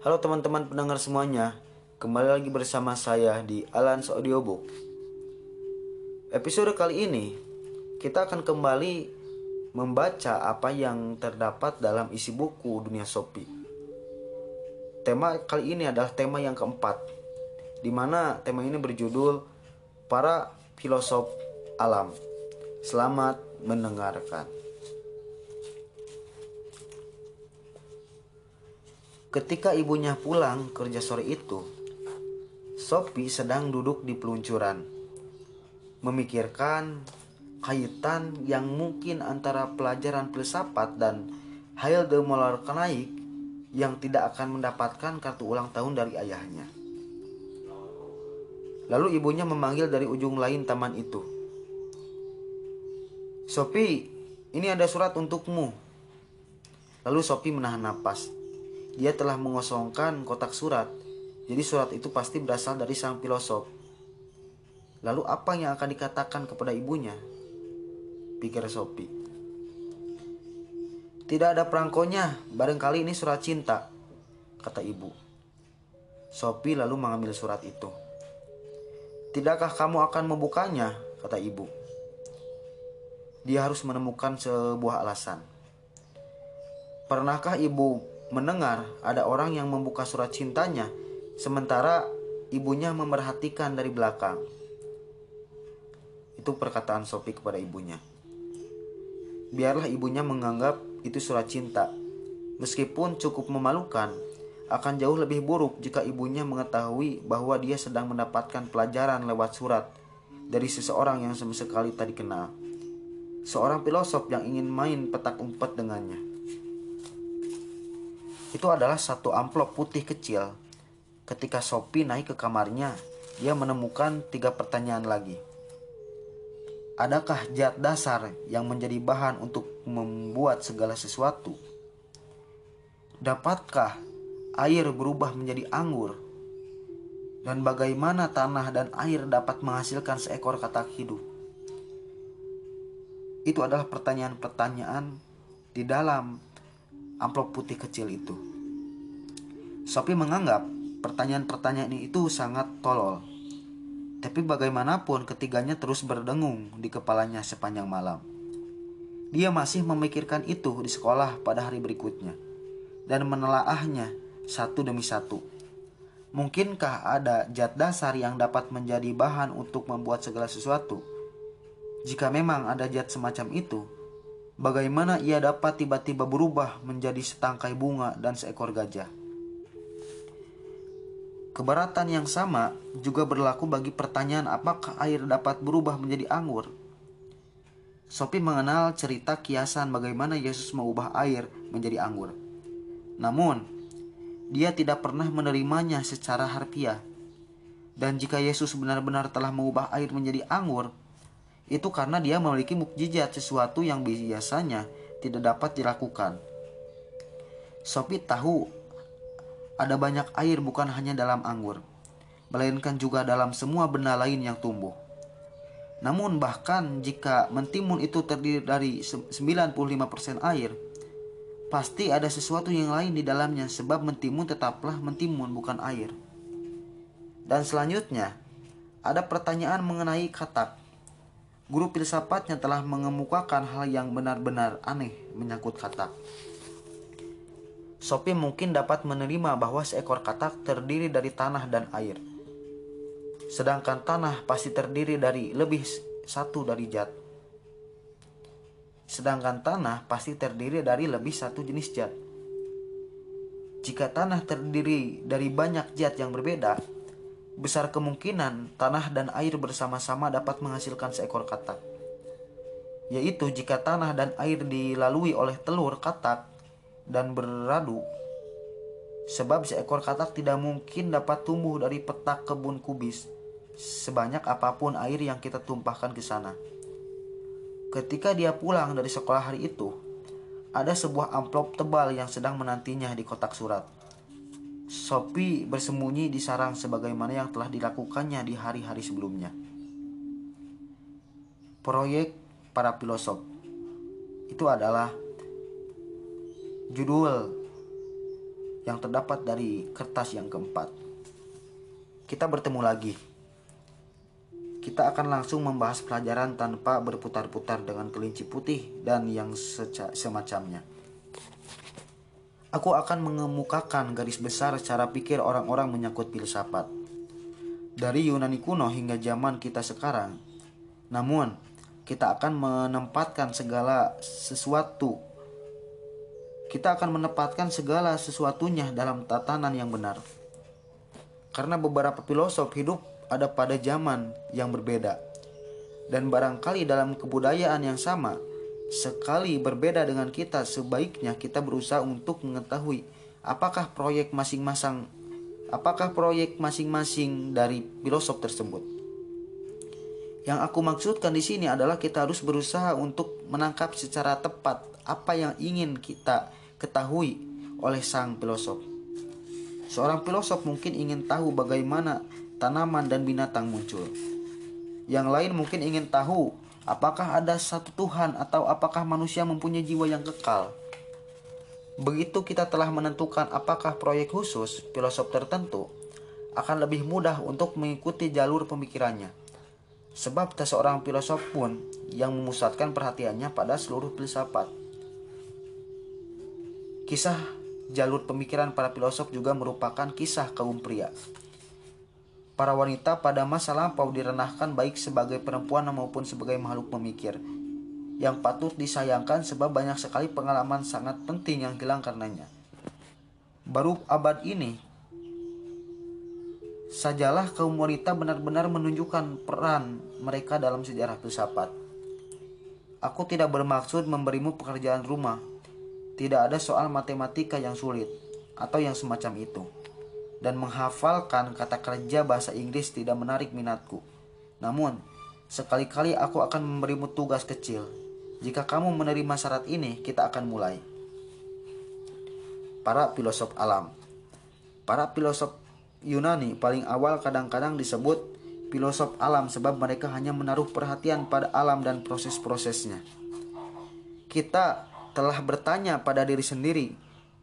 Halo teman-teman pendengar semuanya, kembali lagi bersama saya di Alans Audiobook. Episode kali ini, kita akan kembali membaca apa yang terdapat dalam isi buku Dunia Sopi. Tema kali ini adalah tema yang keempat, di mana tema ini berjudul Para Filosof Alam. Selamat mendengarkan. Ketika ibunya pulang kerja sore itu, Sophie sedang duduk di peluncuran, memikirkan kaitan yang mungkin antara pelajaran filsafat dan Hilde Moller-Knaik yang tidak akan mendapatkan kartu ulang tahun dari ayahnya. Lalu ibunya memanggil dari ujung lain taman itu. Sophie, ini ada surat untukmu. Lalu Sophie menahan napas dia telah mengosongkan kotak surat. Jadi surat itu pasti berasal dari sang filosof. Lalu apa yang akan dikatakan kepada ibunya? Pikir Sophie. Tidak ada perangkonya, barangkali ini surat cinta, kata ibu. Sophie lalu mengambil surat itu. Tidakkah kamu akan membukanya? kata ibu. Dia harus menemukan sebuah alasan. Pernahkah ibu mendengar ada orang yang membuka surat cintanya, sementara ibunya memerhatikan dari belakang. Itu perkataan Sophie kepada ibunya. Biarlah ibunya menganggap itu surat cinta. Meskipun cukup memalukan, akan jauh lebih buruk jika ibunya mengetahui bahwa dia sedang mendapatkan pelajaran lewat surat dari seseorang yang sama sekali tadi kenal. Seorang filosof yang ingin main petak umpet dengannya itu adalah satu amplop putih kecil. Ketika Sophie naik ke kamarnya, dia menemukan tiga pertanyaan lagi. Adakah zat dasar yang menjadi bahan untuk membuat segala sesuatu? Dapatkah air berubah menjadi anggur? Dan bagaimana tanah dan air dapat menghasilkan seekor katak hidup? Itu adalah pertanyaan-pertanyaan di dalam amplop putih kecil itu. Sophie menganggap pertanyaan-pertanyaan itu sangat tolol. Tapi bagaimanapun ketiganya terus berdengung di kepalanya sepanjang malam. Dia masih memikirkan itu di sekolah pada hari berikutnya dan menelaahnya satu demi satu. Mungkinkah ada zat dasar yang dapat menjadi bahan untuk membuat segala sesuatu? Jika memang ada zat semacam itu, Bagaimana ia dapat tiba-tiba berubah menjadi setangkai bunga dan seekor gajah? Keberatan yang sama juga berlaku bagi pertanyaan apakah air dapat berubah menjadi anggur. Sophie mengenal cerita kiasan bagaimana Yesus mengubah air menjadi anggur. Namun, dia tidak pernah menerimanya secara harfiah. Dan jika Yesus benar-benar telah mengubah air menjadi anggur, itu karena dia memiliki mukjizat sesuatu yang biasanya tidak dapat dilakukan. Sophie tahu ada banyak air bukan hanya dalam anggur, melainkan juga dalam semua benda lain yang tumbuh. Namun bahkan jika mentimun itu terdiri dari 95% air, pasti ada sesuatu yang lain di dalamnya sebab mentimun tetaplah mentimun bukan air. Dan selanjutnya, ada pertanyaan mengenai katak. Guru filsafatnya telah mengemukakan hal yang benar-benar aneh menyangkut katak. Sophie mungkin dapat menerima bahwa seekor katak terdiri dari tanah dan air. Sedangkan tanah pasti terdiri dari lebih satu dari zat. Sedangkan tanah pasti terdiri dari lebih satu jenis zat. Jika tanah terdiri dari banyak zat yang berbeda, besar kemungkinan tanah dan air bersama-sama dapat menghasilkan seekor katak. Yaitu jika tanah dan air dilalui oleh telur katak dan beradu, sebab seekor katak tidak mungkin dapat tumbuh dari petak kebun kubis sebanyak apa pun air yang kita tumpahkan ke sana. Ketika dia pulang dari sekolah hari itu, ada sebuah amplop tebal yang sedang menantinya di kotak surat. Sophie bersembunyi di sarang sebagaimana yang telah dilakukannya di hari-hari sebelumnya. Proyek para filosof itu adalah judul yang terdapat dari kertas yang keempat. Kita bertemu lagi. Kita akan langsung membahas pelajaran tanpa berputar-putar dengan kelinci putih dan yang semacamnya. Aku akan mengemukakan garis besar cara pikir orang-orang menyangkut filsafat. Dari Yunani kuno hingga zaman kita sekarang. Namun, kita akan menempatkan segala sesuatu kita akan menempatkan segala sesuatunya dalam tatanan yang benar. Karena beberapa filosof hidup ada pada zaman yang berbeda. Dan barangkali dalam kebudayaan yang sama, sekali berbeda dengan kita, sebaiknya kita berusaha untuk mengetahui apakah proyek masing-masing apakah proyek masing-masing dari filosof tersebut. Yang aku maksudkan di sini adalah kita harus berusaha untuk menangkap secara tepat apa yang ingin kita ketahui oleh sang filosof. Seorang filosof mungkin ingin tahu bagaimana tanaman dan binatang muncul. Yang lain mungkin ingin tahu apakah ada satu Tuhan atau apakah manusia mempunyai jiwa yang kekal. Begitu kita telah menentukan apakah proyek khusus filosof tertentu, akan lebih mudah untuk mengikuti jalur pemikirannya. Sebab tak seorang filosof pun yang memusatkan perhatiannya pada seluruh filsafat. Kisah jalur pemikiran para filosof juga merupakan kisah kaum pria. Para wanita pada masa lampau direnahkan baik sebagai perempuan maupun sebagai makhluk pemikir yang patut disayangkan sebab banyak sekali pengalaman sangat penting yang hilang karenanya. Baru abad ini sajalah kaum wanita benar-benar menunjukkan peran mereka dalam sejarah filsafat. Aku tidak bermaksud memberimu pekerjaan rumah, tidak ada soal matematika yang sulit atau yang semacam itu. Dan menghafalkan kata kerja bahasa Inggris tidak menarik minatku. Namun, sekali-kali aku akan memberimu tugas kecil. Jika kamu menerima syarat ini, kita akan mulai. Para filosof alam. Para filosof Yunani paling awal kadang-kadang disebut filosof alam sebab mereka hanya menaruh perhatian pada alam dan proses-prosesnya. Kita telah bertanya pada diri sendiri,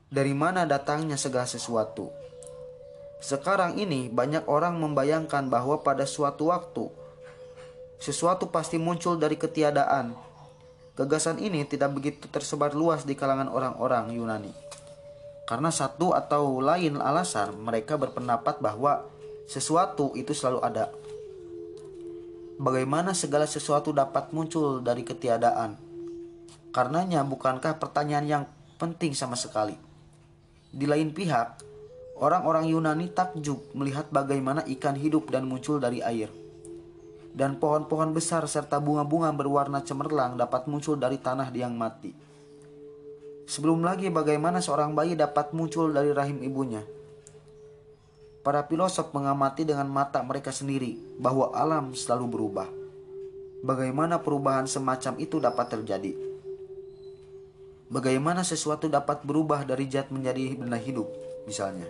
dari mana datangnya segala sesuatu. Sekarang ini banyak orang membayangkan bahwa pada suatu waktu sesuatu pasti muncul dari ketiadaan. Gagasan ini tidak begitu tersebar luas di kalangan orang-orang Yunani. Karena satu atau lain alasan mereka berpendapat bahwa sesuatu itu selalu ada. Bagaimana segala sesuatu dapat muncul dari ketiadaan? Karenanya bukankah pertanyaan yang penting sama sekali? Di lain pihak, orang-orang Yunani takjub melihat bagaimana ikan hidup dan muncul dari air. Dan pohon-pohon besar serta bunga-bunga berwarna cemerlang dapat muncul dari tanah yang mati. Sebelum lagi bagaimana seorang bayi dapat muncul dari rahim ibunya. Para filosof mengamati dengan mata mereka sendiri bahwa alam selalu berubah. Bagaimana perubahan semacam itu dapat terjadi? Bagaimana sesuatu dapat berubah dari zat menjadi benda hidup, misalnya.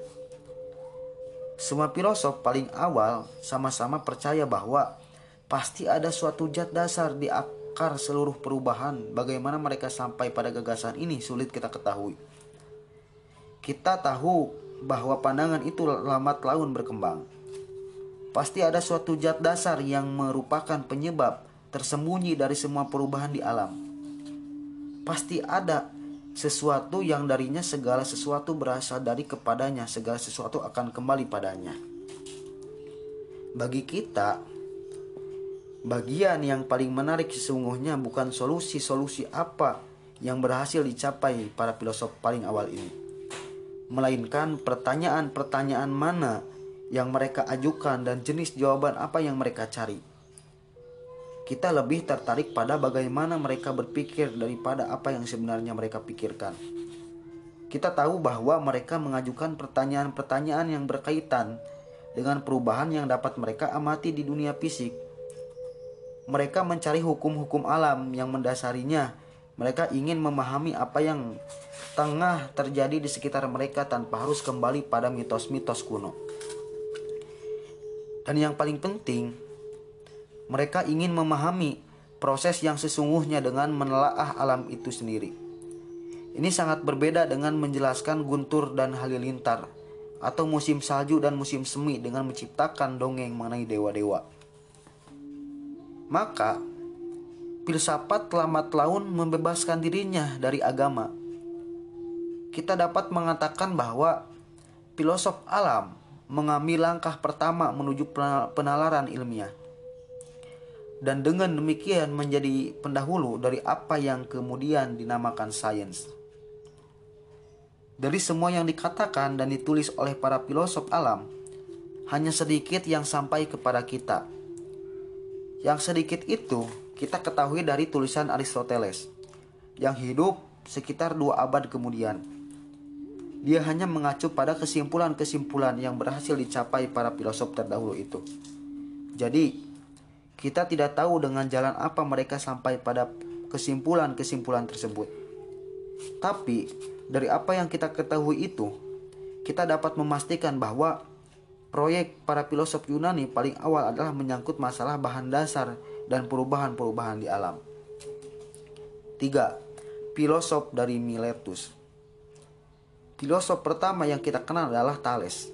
Semua filosof paling awal sama-sama percaya bahwa pasti ada suatu zat dasar di akar seluruh perubahan. Bagaimana mereka sampai pada gagasan ini sulit kita ketahui. Kita tahu bahwa pandangan itu lambat laun berkembang. Pasti ada suatu zat dasar yang merupakan penyebab tersembunyi dari semua perubahan di alam pasti ada sesuatu yang darinya segala sesuatu berasal dari kepadanya, segala sesuatu akan kembali padanya. Bagi kita, bagian yang paling menarik sesungguhnya bukan solusi-solusi apa yang berhasil dicapai para filosof paling awal ini, melainkan pertanyaan-pertanyaan mana yang mereka ajukan dan jenis jawaban apa yang mereka cari kita lebih tertarik pada bagaimana mereka berpikir daripada apa yang sebenarnya mereka pikirkan. Kita tahu bahwa mereka mengajukan pertanyaan-pertanyaan yang berkaitan dengan perubahan yang dapat mereka amati di dunia fisik. Mereka mencari hukum-hukum alam yang mendasarinya. Mereka ingin memahami apa yang tengah terjadi di sekitar mereka tanpa harus kembali pada mitos-mitos kuno. Dan yang paling penting, mereka ingin memahami proses yang sesungguhnya dengan menelaah alam itu sendiri. Ini sangat berbeda dengan menjelaskan guntur dan halilintar atau musim salju dan musim semi dengan menciptakan dongeng mengenai dewa-dewa. Maka, filsafat lambat laun membebaskan dirinya dari agama. Kita dapat mengatakan bahwa filosof alam mengambil langkah pertama menuju penalaran ilmiah. Dan dengan demikian menjadi pendahulu dari apa yang kemudian dinamakan sains. Dari semua yang dikatakan dan ditulis oleh para filosof alam, hanya sedikit yang sampai kepada kita. Yang sedikit itu kita ketahui dari tulisan Aristoteles yang hidup sekitar dua abad kemudian. Dia hanya mengacu pada kesimpulan-kesimpulan yang berhasil dicapai para filosof terdahulu itu. Jadi, kita tidak tahu dengan jalan apa mereka sampai pada kesimpulan-kesimpulan tersebut. Tapi, dari apa yang kita ketahui itu, kita dapat memastikan bahwa proyek para filosof Yunani paling awal adalah menyangkut masalah bahan dasar dan perubahan-perubahan di alam. 3. Filosof dari Miletus Filosof pertama yang kita kenal adalah Thales,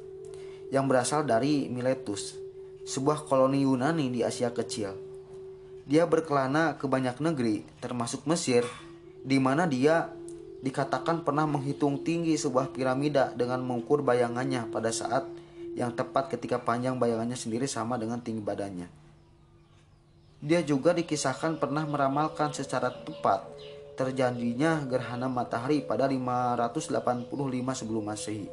yang berasal dari Miletus, sebuah koloni Yunani di Asia Kecil. Dia berkelana ke banyak negeri, termasuk Mesir, di mana dia dikatakan pernah menghitung tinggi sebuah piramida dengan mengukur bayangannya pada saat yang tepat ketika panjang bayangannya sendiri sama dengan tinggi badannya. Dia juga dikisahkan pernah meramalkan secara tepat terjadinya gerhana matahari pada 585 sebelum Masehi.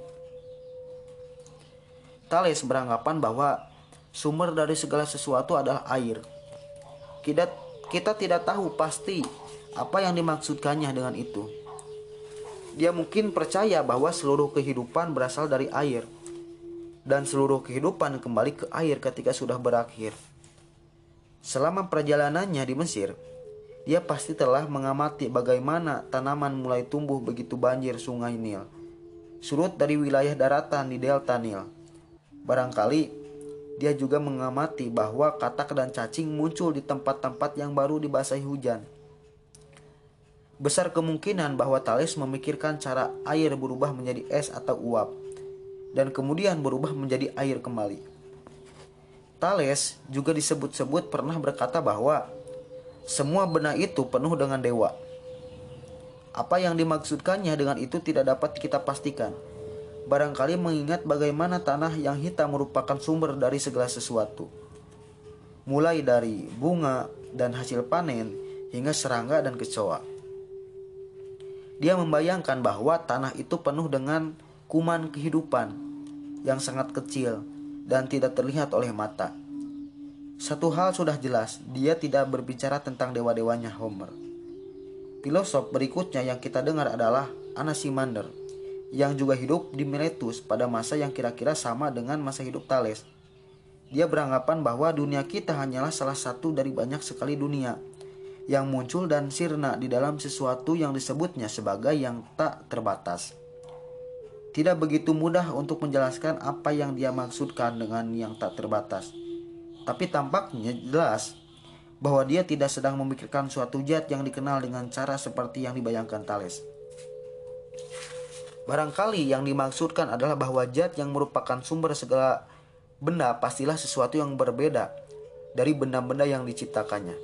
Thales beranggapan bahwa sumber dari segala sesuatu adalah air. Kita, kita tidak tahu pasti apa yang dimaksudkannya dengan itu. Dia mungkin percaya bahwa seluruh kehidupan berasal dari air, dan seluruh kehidupan kembali ke air ketika sudah berakhir. Selama perjalanannya di Mesir, dia pasti telah mengamati bagaimana tanaman mulai tumbuh begitu banjir sungai Nil, surut dari wilayah daratan di delta Nil. Barangkali dia juga mengamati bahwa katak dan cacing muncul di tempat-tempat yang baru dibasahi hujan Besar kemungkinan bahwa Thales memikirkan cara air berubah menjadi es atau uap, dan kemudian berubah menjadi air kembali. Thales juga disebut-sebut pernah berkata bahwa semua benda itu penuh dengan dewa. Apa yang dimaksudkannya dengan itu tidak dapat kita pastikan. Barangkali mengingat bagaimana tanah yang hitam merupakan sumber dari segala sesuatu. Mulai dari bunga dan hasil panen hingga serangga dan kecoa. Dia membayangkan bahwa tanah itu penuh dengan kuman kehidupan yang sangat kecil dan tidak terlihat oleh mata. Satu hal sudah jelas, dia tidak berbicara tentang dewa-dewanya Homer. Filosof berikutnya yang kita dengar adalah Anaximander, yang juga hidup di Miletus pada masa yang kira-kira sama dengan masa hidup Thales. Dia beranggapan bahwa dunia kita hanyalah salah satu dari banyak sekali dunia yang muncul dan sirna di dalam sesuatu yang disebutnya sebagai yang tak terbatas. Tidak begitu mudah untuk menjelaskan apa yang dia maksudkan dengan yang tak terbatas. Tapi tampaknya jelas bahwa dia tidak sedang memikirkan suatu zat yang dikenal dengan cara seperti yang dibayangkan Thales. Barangkali yang dimaksudkan adalah bahwa zat yang merupakan sumber segala benda pastilah sesuatu yang berbeda dari benda-benda yang diciptakannya.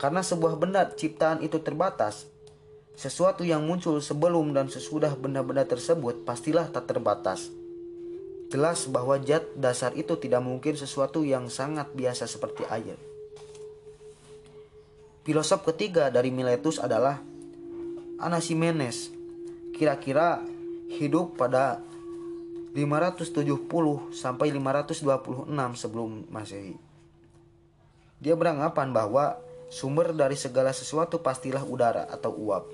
Karena sebuah benda ciptaan itu terbatas, sesuatu yang muncul sebelum dan sesudah benda-benda tersebut pastilah tak terbatas. Jelas bahwa zat dasar itu tidak mungkin sesuatu yang sangat biasa seperti air. Filosof ketiga dari Miletus adalah Anaximenes. Kira-kira hidup pada 570 sampai 526 sebelum Masehi. Dia beranggapan bahwa Sumber dari segala sesuatu pastilah udara atau uap.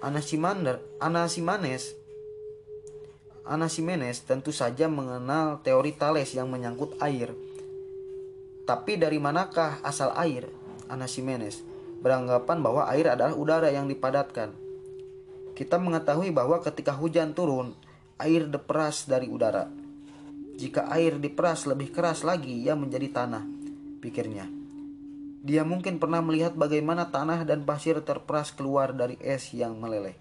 Anasimander, Anasimanes, Anasimenes tentu saja mengenal teori Thales yang menyangkut air. Tapi dari manakah asal air? Anasimenes beranggapan bahwa air adalah udara yang dipadatkan. Kita mengetahui bahwa ketika hujan turun, air diperas dari udara. Jika air diperas lebih keras lagi, ia menjadi tanah, pikirnya. Dia mungkin pernah melihat bagaimana tanah dan pasir terperas keluar dari es yang meleleh.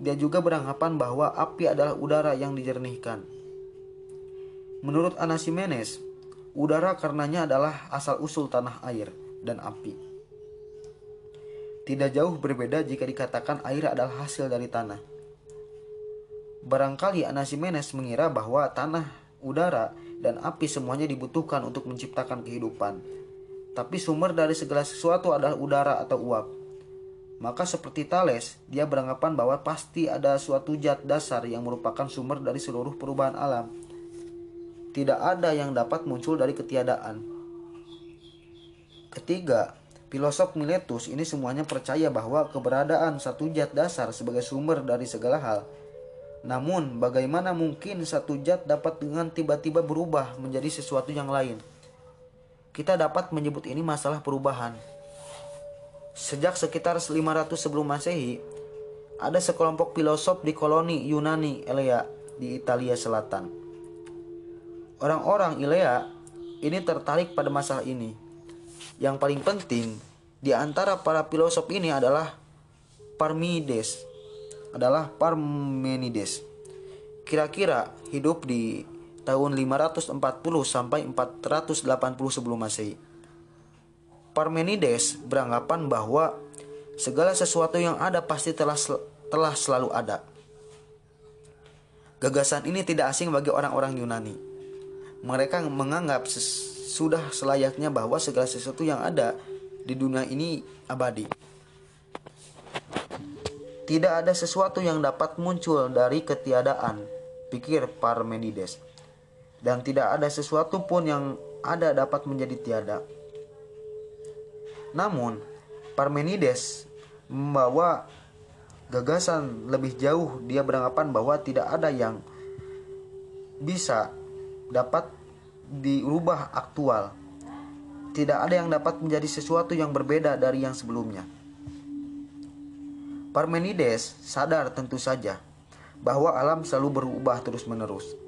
Dia juga beranggapan bahwa api adalah udara yang dijernihkan. Menurut Anasimenes, udara karenanya adalah asal-usul tanah air dan api. Tidak jauh berbeda jika dikatakan air adalah hasil dari tanah. Barangkali Anasimenes mengira bahwa tanah, udara, dan api semuanya dibutuhkan untuk menciptakan kehidupan tapi sumber dari segala sesuatu adalah udara atau uap. Maka seperti Thales, dia beranggapan bahwa pasti ada suatu zat dasar yang merupakan sumber dari seluruh perubahan alam. Tidak ada yang dapat muncul dari ketiadaan. Ketiga, filosof Miletus ini semuanya percaya bahwa keberadaan satu zat dasar sebagai sumber dari segala hal. Namun, bagaimana mungkin satu zat dapat dengan tiba-tiba berubah menjadi sesuatu yang lain? kita dapat menyebut ini masalah perubahan. Sejak sekitar 500 sebelum Masehi, ada sekelompok filosof di koloni Yunani Elea di Italia Selatan. Orang-orang Ilea ini tertarik pada masalah ini. Yang paling penting di antara para filosof ini adalah Parmenides, adalah Parmenides. Kira-kira hidup di tahun 540 sampai 480 sebelum Masehi. Parmenides beranggapan bahwa segala sesuatu yang ada pasti telah telah selalu ada. Gagasan ini tidak asing bagi orang-orang Yunani. Mereka menganggap sudah selayaknya bahwa segala sesuatu yang ada di dunia ini abadi. Tidak ada sesuatu yang dapat muncul dari ketiadaan, pikir Parmenides dan tidak ada sesuatu pun yang ada dapat menjadi tiada. Namun, Parmenides membawa gagasan lebih jauh. Dia beranggapan bahwa tidak ada yang bisa dapat dirubah aktual. Tidak ada yang dapat menjadi sesuatu yang berbeda dari yang sebelumnya. Parmenides sadar tentu saja bahwa alam selalu berubah terus-menerus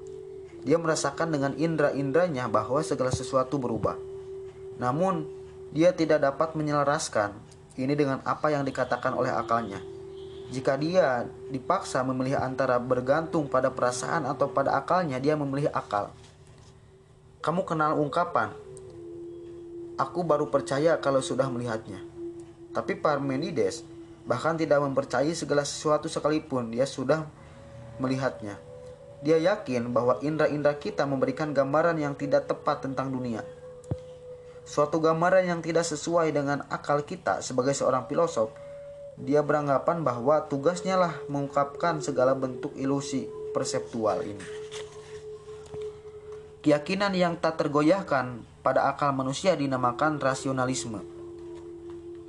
dia merasakan dengan indera-inderanya bahwa segala sesuatu berubah. Namun, dia tidak dapat menyelaraskan ini dengan apa yang dikatakan oleh akalnya. Jika dia dipaksa memilih antara bergantung pada perasaan atau pada akalnya, dia memilih akal. Kamu kenal ungkapan, "Aku baru percaya kalau sudah melihatnya." Tapi Parmenides bahkan tidak mempercayai segala sesuatu sekalipun dia sudah melihatnya. Dia yakin bahwa indera-indera kita memberikan gambaran yang tidak tepat tentang dunia. Suatu gambaran yang tidak sesuai dengan akal kita sebagai seorang filosof, dia beranggapan bahwa tugasnya lah mengungkapkan segala bentuk ilusi perseptual ini. Keyakinan yang tak tergoyahkan pada akal manusia dinamakan rasionalisme.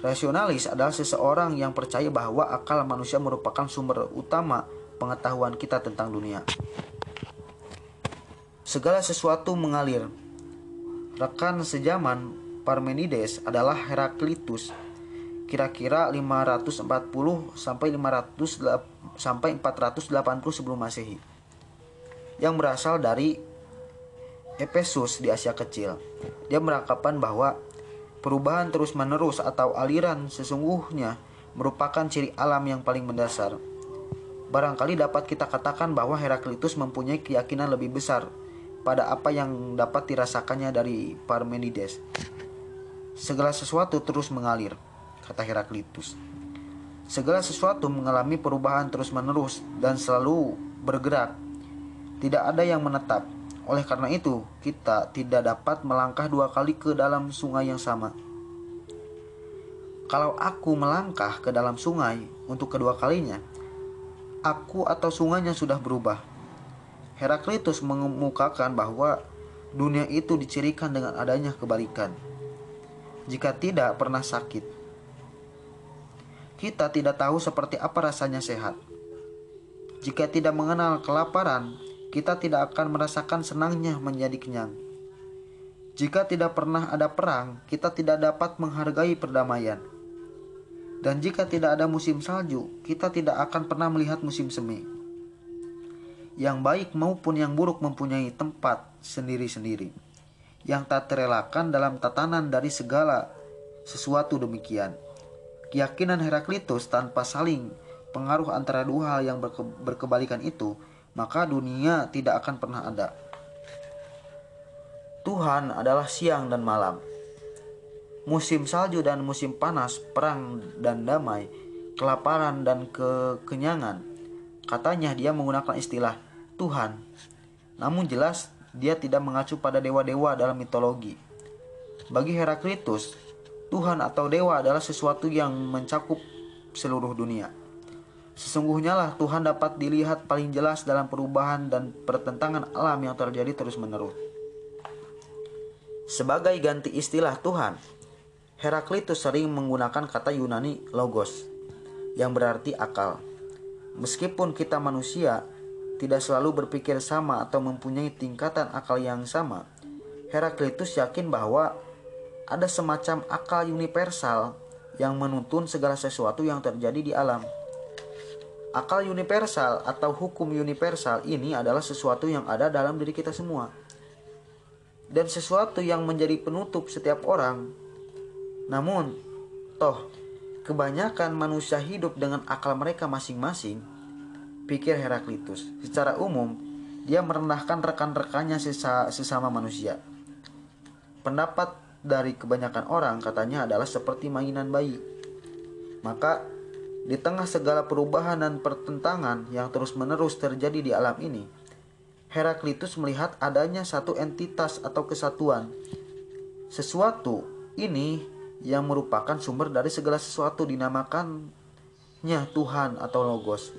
Rasionalis adalah seseorang yang percaya bahwa akal manusia merupakan sumber utama pengetahuan kita tentang dunia. Segala sesuatu mengalir. Rekan sejaman Parmenides adalah Heraklitus kira-kira 540 sampai 500 sampai 480 sebelum Masehi yang berasal dari Efesus di Asia Kecil. Dia beranggapan bahwa perubahan terus-menerus atau aliran sesungguhnya merupakan ciri alam yang paling mendasar. Barangkali dapat kita katakan bahwa Heraklitus mempunyai keyakinan lebih besar pada apa yang dapat dirasakannya dari Parmenides. Segala sesuatu terus mengalir, kata Heraklitus. Segala sesuatu mengalami perubahan terus-menerus dan selalu bergerak. Tidak ada yang menetap. Oleh karena itu, kita tidak dapat melangkah dua kali ke dalam sungai yang sama. Kalau aku melangkah ke dalam sungai untuk kedua kalinya, aku atau sungainya sudah berubah Heraklitus mengemukakan bahwa dunia itu dicirikan dengan adanya kebalikan. Jika tidak pernah sakit, kita tidak tahu seperti apa rasanya sehat. Jika tidak mengenal kelaparan, kita tidak akan merasakan senangnya menjadi kenyang. Jika tidak pernah ada perang, kita tidak dapat menghargai perdamaian. Dan jika tidak ada musim salju, kita tidak akan pernah melihat musim semi yang baik maupun yang buruk mempunyai tempat sendiri-sendiri yang tak terelakkan dalam tatanan dari segala sesuatu demikian. Keyakinan Heraklitus tanpa saling pengaruh antara dua hal yang berke berkebalikan itu, maka dunia tidak akan pernah ada. Tuhan adalah siang dan malam. Musim salju dan musim panas, perang dan damai, kelaparan dan kekenyangan. Katanya dia menggunakan istilah Tuhan. Namun jelas dia tidak mengacu pada dewa-dewa dalam mitologi. Bagi Heraklitus, Tuhan atau dewa adalah sesuatu yang mencakup seluruh dunia. Sesungguhnya lah Tuhan dapat dilihat paling jelas dalam perubahan dan pertentangan alam yang terjadi terus-menerus. Sebagai ganti istilah Tuhan, Heraklitus sering menggunakan kata Yunani logos yang berarti akal. Meskipun kita manusia tidak selalu berpikir sama atau mempunyai tingkatan akal yang sama, Heraklitus yakin bahwa ada semacam akal universal yang menuntun segala sesuatu yang terjadi di alam. Akal universal atau hukum universal ini adalah sesuatu yang ada dalam diri kita semua. Dan sesuatu yang menjadi penutup setiap orang. Namun, toh, kebanyakan manusia hidup dengan akal mereka masing-masing, pikir Heraklitus. Secara umum, dia merendahkan rekan-rekannya sesama manusia. Pendapat dari kebanyakan orang katanya adalah seperti mainan bayi. Maka di tengah segala perubahan dan pertentangan yang terus-menerus terjadi di alam ini, Heraklitus melihat adanya satu entitas atau kesatuan. Sesuatu ini yang merupakan sumber dari segala sesuatu dinamakannya Tuhan atau Logos.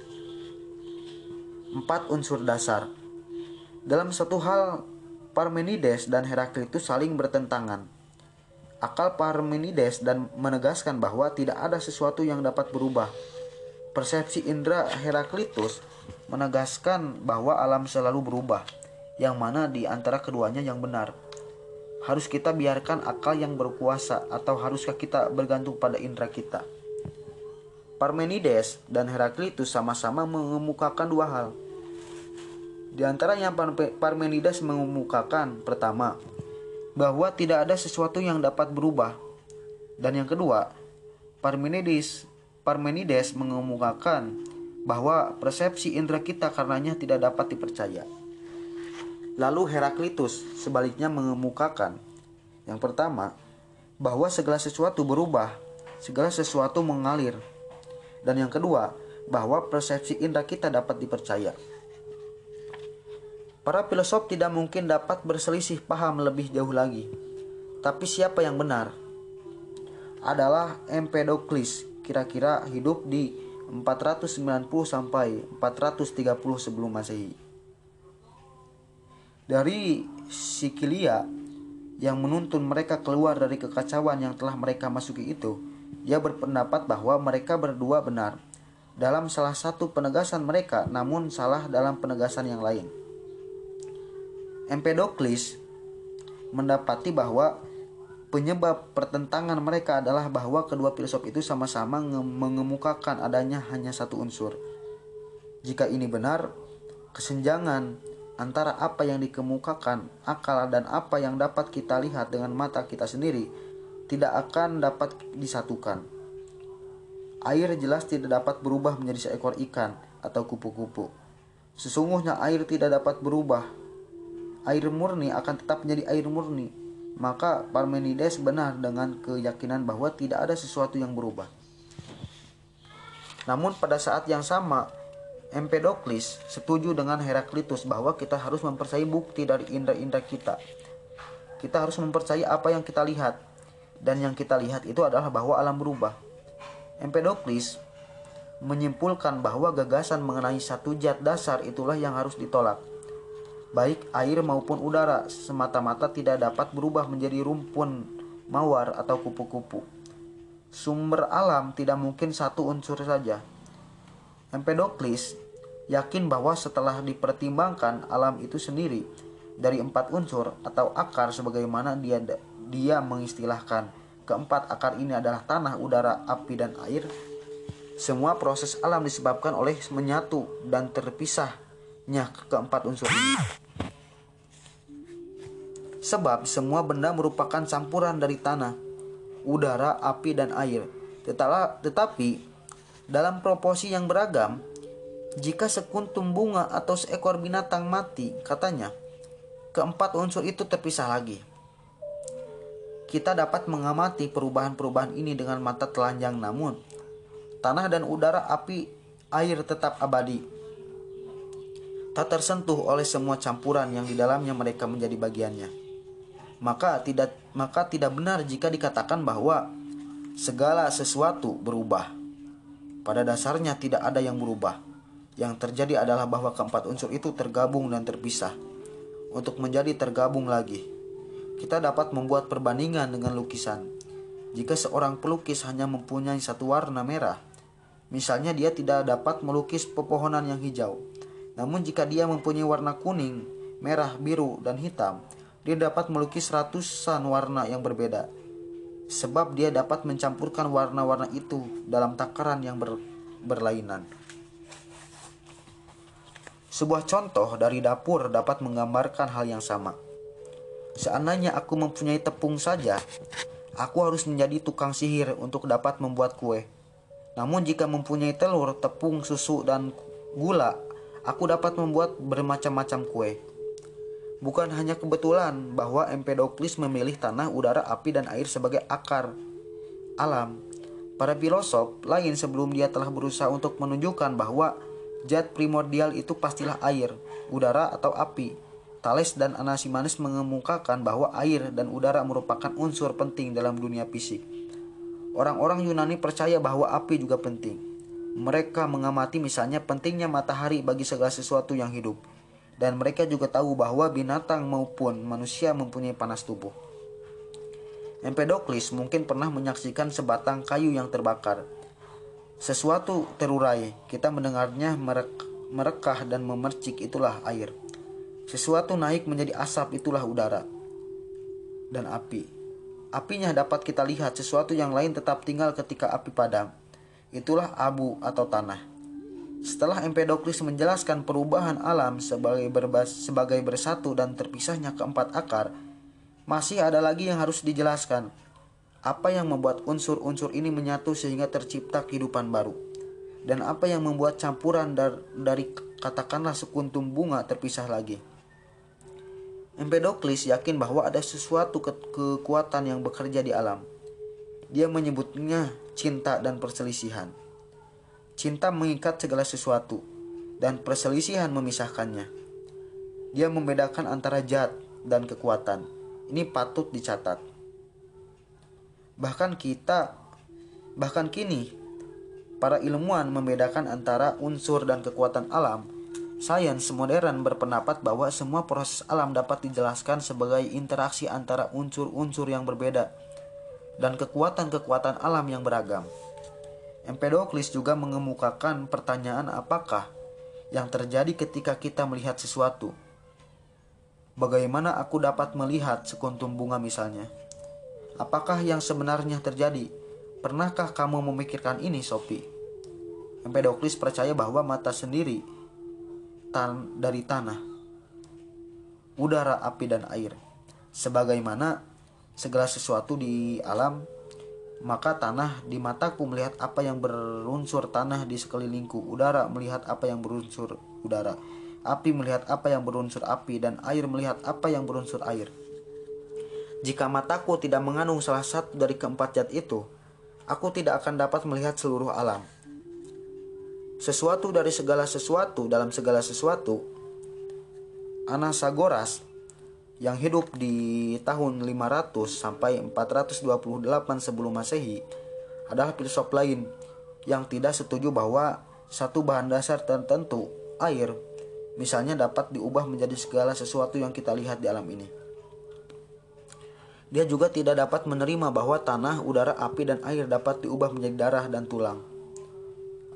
Empat unsur dasar. Dalam satu hal, Parmenides dan Heraklitus saling bertentangan akal Parmenides dan menegaskan bahwa tidak ada sesuatu yang dapat berubah. Persepsi indera Heraklitus menegaskan bahwa alam selalu berubah, yang mana di antara keduanya yang benar. Harus kita biarkan akal yang berkuasa atau haruskah kita bergantung pada indera kita? Parmenides dan Heraklitus sama-sama mengemukakan dua hal. Di antara yang Parmenides mengemukakan pertama, bahwa tidak ada sesuatu yang dapat berubah. Dan yang kedua, Parmenides Parmenides mengemukakan bahwa persepsi indera kita karenanya tidak dapat dipercaya. Lalu Heraklitus sebaliknya mengemukakan yang pertama bahwa segala sesuatu berubah, segala sesuatu mengalir. Dan yang kedua, bahwa persepsi indera kita dapat dipercaya. Para filosof tidak mungkin dapat berselisih paham lebih jauh lagi. Tapi siapa yang benar? Adalah Empedokles, kira-kira hidup di 490 sampai 430 sebelum Masehi. Dari Sikilia yang menuntun mereka keluar dari kekacauan yang telah mereka masuki itu, ia berpendapat bahwa mereka berdua benar dalam salah satu penegasan mereka, namun salah dalam penegasan yang lain. Empedokles mendapati bahwa penyebab pertentangan mereka adalah bahwa kedua filsuf itu sama-sama mengemukakan adanya hanya satu unsur. Jika ini benar, kesenjangan antara apa yang dikemukakan akal dan apa yang dapat kita lihat dengan mata kita sendiri tidak akan dapat disatukan. Air jelas tidak dapat berubah menjadi seekor ikan atau kupu-kupu. Sesungguhnya air tidak dapat berubah air murni akan tetap menjadi air murni. Maka Parmenides benar dengan keyakinan bahwa tidak ada sesuatu yang berubah. Namun pada saat yang sama, Empedokles setuju dengan Heraklitus bahwa kita harus mempercayai bukti dari indera-indera kita. Kita harus mempercayai apa yang kita lihat. Dan yang kita lihat itu adalah bahwa alam berubah. Empedokles menyimpulkan bahwa gagasan mengenai satu zat dasar itulah yang harus ditolak baik air maupun udara semata-mata tidak dapat berubah menjadi rumpun mawar atau kupu-kupu. Sumber alam tidak mungkin satu unsur saja. Empedokles yakin bahwa setelah dipertimbangkan alam itu sendiri dari empat unsur atau akar sebagaimana dia dia mengistilahkan keempat akar ini adalah tanah, udara, api, dan air. Semua proses alam disebabkan oleh menyatu dan terpisahnya keempat unsur ini. Sebab semua benda merupakan campuran dari tanah. udara, api, dan air. Tetapi dalam proporsi yang beragam, jika sekuntum bunga atau seekor binatang mati, katanya, keempat unsur itu terpisah lagi. Kita dapat mengamati perubahan-perubahan ini dengan mata telanjang namun tanah dan udara, api, air tetap abadi. Tak tersentuh oleh semua campuran yang di dalamnya mereka menjadi bagiannya. Maka tidak maka tidak benar jika dikatakan bahwa segala sesuatu berubah. Pada dasarnya tidak ada yang berubah yang terjadi adalah bahwa keempat unsur itu tergabung dan terpisah untuk menjadi tergabung lagi. Kita dapat membuat perbandingan dengan lukisan. Jika seorang pelukis hanya mempunyai satu warna merah, misalnya dia tidak dapat melukis pepohonan yang hijau. Namun jika dia mempunyai warna kuning, merah, biru, dan hitam, dia dapat melukis ratusan warna yang berbeda. Sebab dia dapat mencampurkan warna-warna itu dalam takaran yang ber berlainan. Sebuah contoh dari dapur dapat menggambarkan hal yang sama. Seandainya aku mempunyai tepung saja, aku harus menjadi tukang sihir untuk dapat membuat kue. Namun jika mempunyai telur, tepung, susu, dan gula, aku dapat membuat bermacam-macam kue. Bukan hanya kebetulan bahwa Empedokles memilih tanah, udara, api, dan air sebagai akar alam. Para filosof lain sebelum dia telah berusaha untuk menunjukkan bahwa Zat primordial itu pastilah air, udara atau api. Thales dan Anasimanes mengemukakan bahwa air dan udara merupakan unsur penting dalam dunia fisik. Orang-orang Yunani percaya bahwa api juga penting. Mereka mengamati misalnya pentingnya matahari bagi segala sesuatu yang hidup. Dan mereka juga tahu bahwa binatang maupun manusia mempunyai panas tubuh. Empedokles mungkin pernah menyaksikan sebatang kayu yang terbakar sesuatu terurai, kita mendengarnya merek, merekah dan memercik itulah air. Sesuatu naik menjadi asap itulah udara dan api. Apinya dapat kita lihat, sesuatu yang lain tetap tinggal ketika api padam. Itulah abu atau tanah. Setelah Empedokles menjelaskan perubahan alam sebagai, berbas, sebagai bersatu dan terpisahnya keempat akar, masih ada lagi yang harus dijelaskan, apa yang membuat unsur-unsur ini menyatu sehingga tercipta kehidupan baru? Dan apa yang membuat campuran dar dari katakanlah sekuntum bunga terpisah lagi? Empedokles yakin bahwa ada sesuatu ke kekuatan yang bekerja di alam. Dia menyebutnya cinta dan perselisihan. Cinta mengikat segala sesuatu dan perselisihan memisahkannya. Dia membedakan antara jat dan kekuatan. Ini patut dicatat. Bahkan kita bahkan kini para ilmuwan membedakan antara unsur dan kekuatan alam. Sains modern berpendapat bahwa semua proses alam dapat dijelaskan sebagai interaksi antara unsur-unsur yang berbeda dan kekuatan-kekuatan alam yang beragam. Empedokles juga mengemukakan pertanyaan apakah yang terjadi ketika kita melihat sesuatu. Bagaimana aku dapat melihat sekuntum bunga misalnya? Apakah yang sebenarnya terjadi? Pernahkah kamu memikirkan ini, Sophie? Empedokles percaya bahwa mata sendiri tan dari tanah, udara, api, dan air. Sebagaimana segala sesuatu di alam, maka tanah di mataku melihat apa yang berunsur tanah di sekelilingku, udara melihat apa yang berunsur udara, api melihat apa yang berunsur api, dan air melihat apa yang berunsur air. Jika mataku tidak mengandung salah satu dari keempat zat itu, aku tidak akan dapat melihat seluruh alam. Sesuatu dari segala sesuatu dalam segala sesuatu, Anasagoras yang hidup di tahun 500 sampai 428 sebelum Masehi adalah filsuf lain yang tidak setuju bahwa satu bahan dasar tertentu, air, misalnya dapat diubah menjadi segala sesuatu yang kita lihat di alam ini. Dia juga tidak dapat menerima bahwa tanah, udara, api, dan air dapat diubah menjadi darah dan tulang.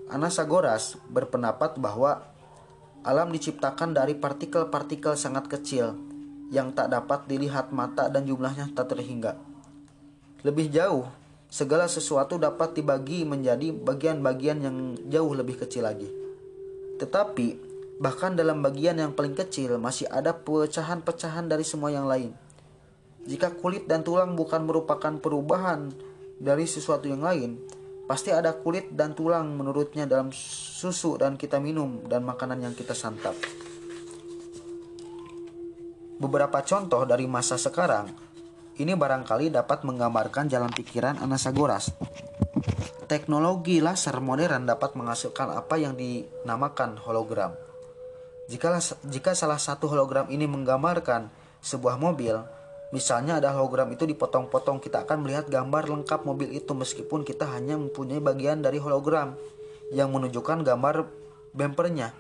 Anasagoras berpendapat bahwa alam diciptakan dari partikel-partikel sangat kecil yang tak dapat dilihat mata dan jumlahnya tak terhingga. Lebih jauh, segala sesuatu dapat dibagi menjadi bagian-bagian yang jauh lebih kecil lagi. Tetapi, bahkan dalam bagian yang paling kecil masih ada pecahan-pecahan dari semua yang lain – jika kulit dan tulang bukan merupakan perubahan dari sesuatu yang lain, pasti ada kulit dan tulang menurutnya dalam susu dan kita minum dan makanan yang kita santap. Beberapa contoh dari masa sekarang ini barangkali dapat menggambarkan jalan pikiran Anasagoras. Teknologi laser modern dapat menghasilkan apa yang dinamakan hologram. Jika, jika salah satu hologram ini menggambarkan sebuah mobil, misalnya ada hologram itu dipotong-potong, kita akan melihat gambar lengkap mobil itu meskipun kita hanya mempunyai bagian dari hologram yang menunjukkan gambar bempernya.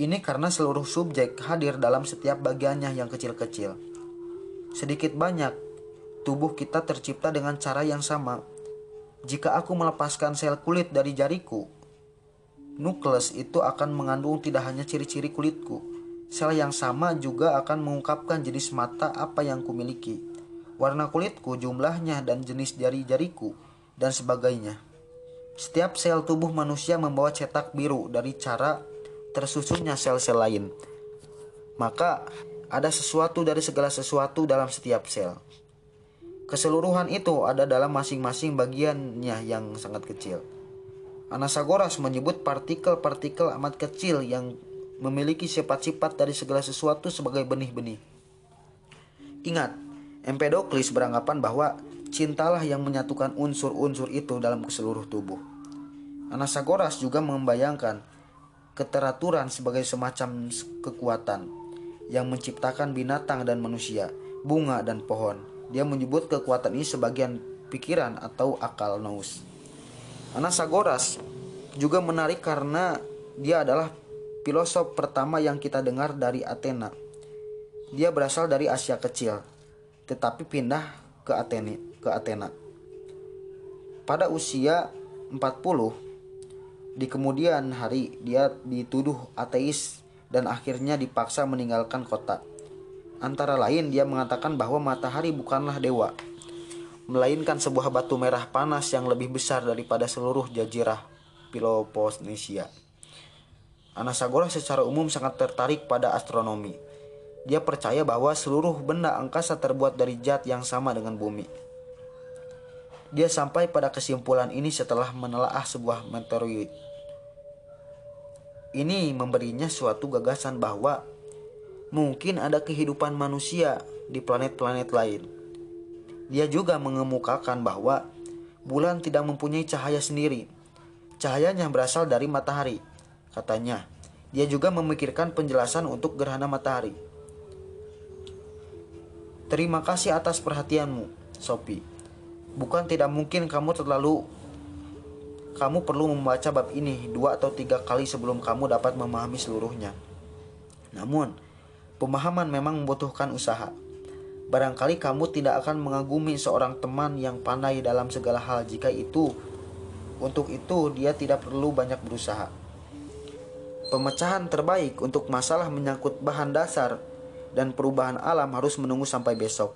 Ini karena seluruh subjek hadir dalam setiap bagiannya yang kecil-kecil. Sedikit banyak, tubuh kita tercipta dengan cara yang sama. Jika aku melepaskan sel kulit dari jariku, nukleus itu akan mengandung tidak hanya ciri-ciri kulitku. Sel yang sama juga akan mengungkapkan jenis mata apa yang kumiliki, warna kulitku, jumlahnya, dan jenis jari-jariku, dan sebagainya. Setiap sel tubuh manusia membawa cetak biru dari cara tersusunnya sel-sel lain. Maka ada sesuatu dari segala sesuatu dalam setiap sel. Keseluruhan itu ada dalam masing-masing bagiannya yang sangat kecil. Anasagoras menyebut partikel-partikel amat kecil yang memiliki sifat-sifat dari segala sesuatu sebagai benih-benih. Ingat, Empedokles beranggapan bahwa cintalah yang menyatukan unsur-unsur itu dalam seluruh tubuh. Anasagoras juga membayangkan keteraturan sebagai semacam kekuatan yang menciptakan binatang dan manusia, bunga dan pohon. Dia menyebut kekuatan ini sebagian pikiran atau akal nous. Anasagoras juga menarik karena dia adalah filosof pertama yang kita dengar dari Athena. Dia berasal dari Asia Kecil, tetapi pindah ke Athena. Ke Athena. Pada usia 40, di kemudian hari dia dituduh ateis dan akhirnya dipaksa meninggalkan kota. Antara lain dia mengatakan bahwa matahari bukanlah dewa, melainkan sebuah batu merah panas yang lebih besar daripada seluruh jazirah Peloponnesia. Anasagoras secara umum sangat tertarik pada astronomi. Dia percaya bahwa seluruh benda angkasa terbuat dari zat yang sama dengan bumi. Dia sampai pada kesimpulan ini setelah menelaah sebuah meteoroid. Ini memberinya suatu gagasan bahwa mungkin ada kehidupan manusia di planet-planet lain dia juga mengemukakan bahwa bulan tidak mempunyai cahaya sendiri. Cahayanya berasal dari matahari, katanya. Dia juga memikirkan penjelasan untuk gerhana matahari. Terima kasih atas perhatianmu, Sophie. Bukan tidak mungkin kamu terlalu kamu perlu membaca bab ini dua atau tiga kali sebelum kamu dapat memahami seluruhnya. Namun, pemahaman memang membutuhkan usaha. Barangkali kamu tidak akan mengagumi seorang teman yang pandai dalam segala hal jika itu untuk itu dia tidak perlu banyak berusaha. Pemecahan terbaik untuk masalah menyangkut bahan dasar dan perubahan alam harus menunggu sampai besok.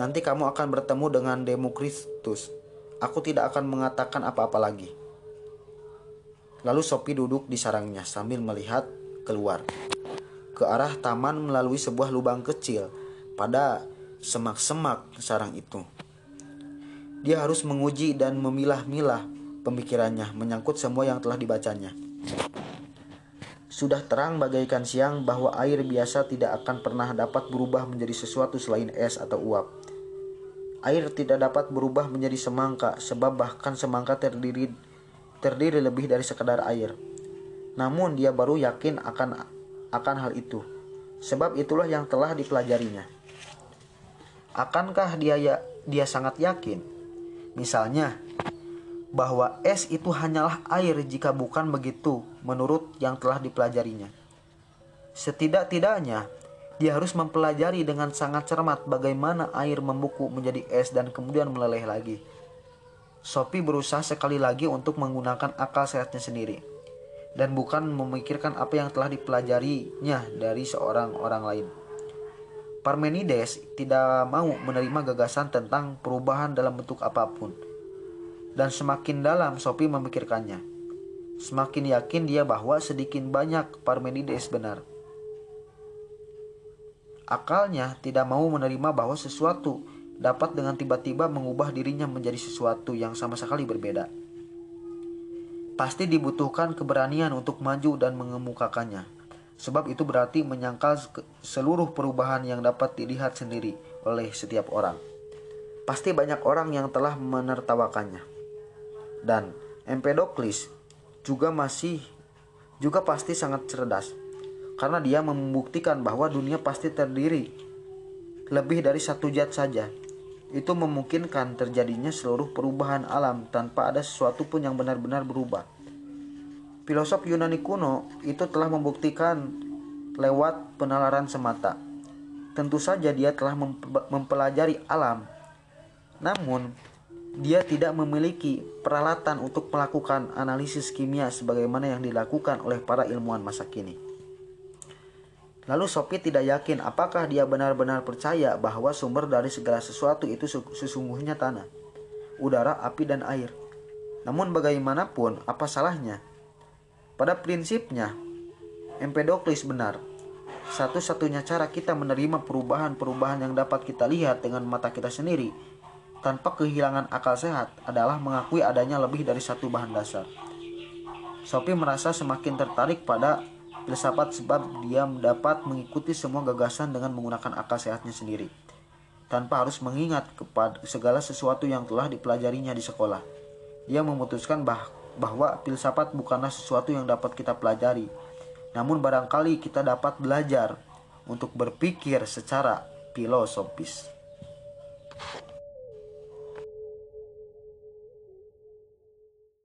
Nanti kamu akan bertemu dengan Demokritus. Aku tidak akan mengatakan apa-apa lagi. Lalu Sophie duduk di sarangnya sambil melihat keluar ke arah taman melalui sebuah lubang kecil pada semak-semak sarang itu. Dia harus menguji dan memilah-milah pemikirannya menyangkut semua yang telah dibacanya. Sudah terang bagaikan siang bahwa air biasa tidak akan pernah dapat berubah menjadi sesuatu selain es atau uap. Air tidak dapat berubah menjadi semangka sebab bahkan semangka terdiri terdiri lebih dari sekedar air. Namun dia baru yakin akan akan hal itu. Sebab itulah yang telah dipelajarinya. Akankah dia ya, dia sangat yakin? Misalnya, bahwa es itu hanyalah air jika bukan begitu menurut yang telah dipelajarinya. Setidak-tidaknya, dia harus mempelajari dengan sangat cermat bagaimana air membuku menjadi es dan kemudian meleleh lagi. Sophie berusaha sekali lagi untuk menggunakan akal sehatnya sendiri dan bukan memikirkan apa yang telah dipelajarinya dari seorang orang lain. Parmenides tidak mau menerima gagasan tentang perubahan dalam bentuk apa pun. Dan semakin dalam Sophie memikirkannya, semakin yakin dia bahwa sedikit banyak Parmenides benar. Akalnya tidak mau menerima bahwa sesuatu dapat dengan tiba-tiba mengubah dirinya menjadi sesuatu yang sama sekali berbeda. Pasti dibutuhkan keberanian untuk maju dan mengemukakannya, sebab itu berarti menyangkal seluruh perubahan yang dapat dilihat sendiri oleh setiap orang. Pasti banyak orang yang telah menertawakannya. Dan Empedokles juga masih juga pasti sangat cerdas karena dia membuktikan bahwa dunia pasti terdiri lebih dari satu zat saja itu memungkinkan terjadinya seluruh perubahan alam tanpa ada sesuatu pun yang benar-benar berubah. Filosof Yunani kuno itu telah membuktikan lewat penalaran semata. Tentu saja dia telah mempelajari alam. Namun, dia tidak memiliki peralatan untuk melakukan analisis kimia sebagaimana yang dilakukan oleh para ilmuwan masa kini. Lalu Sophie tidak yakin apakah dia benar-benar percaya bahwa sumber dari segala sesuatu itu sesungguhnya tanah, udara, api, dan air. Namun bagaimanapun, apa salahnya? Pada prinsipnya, Empedokles benar. Satu-satunya cara kita menerima perubahan-perubahan yang dapat kita lihat dengan mata kita sendiri tanpa kehilangan akal sehat adalah mengakui adanya lebih dari satu bahan dasar. Sophie merasa semakin tertarik pada filsafat sebab dia dapat mengikuti semua gagasan dengan menggunakan akal sehatnya sendiri tanpa harus mengingat kepada segala sesuatu yang telah dipelajarinya di sekolah. Dia memutuskan bah bahwa filsafat bukanlah sesuatu yang dapat kita pelajari, namun barangkali kita dapat belajar untuk berpikir secara filosofis.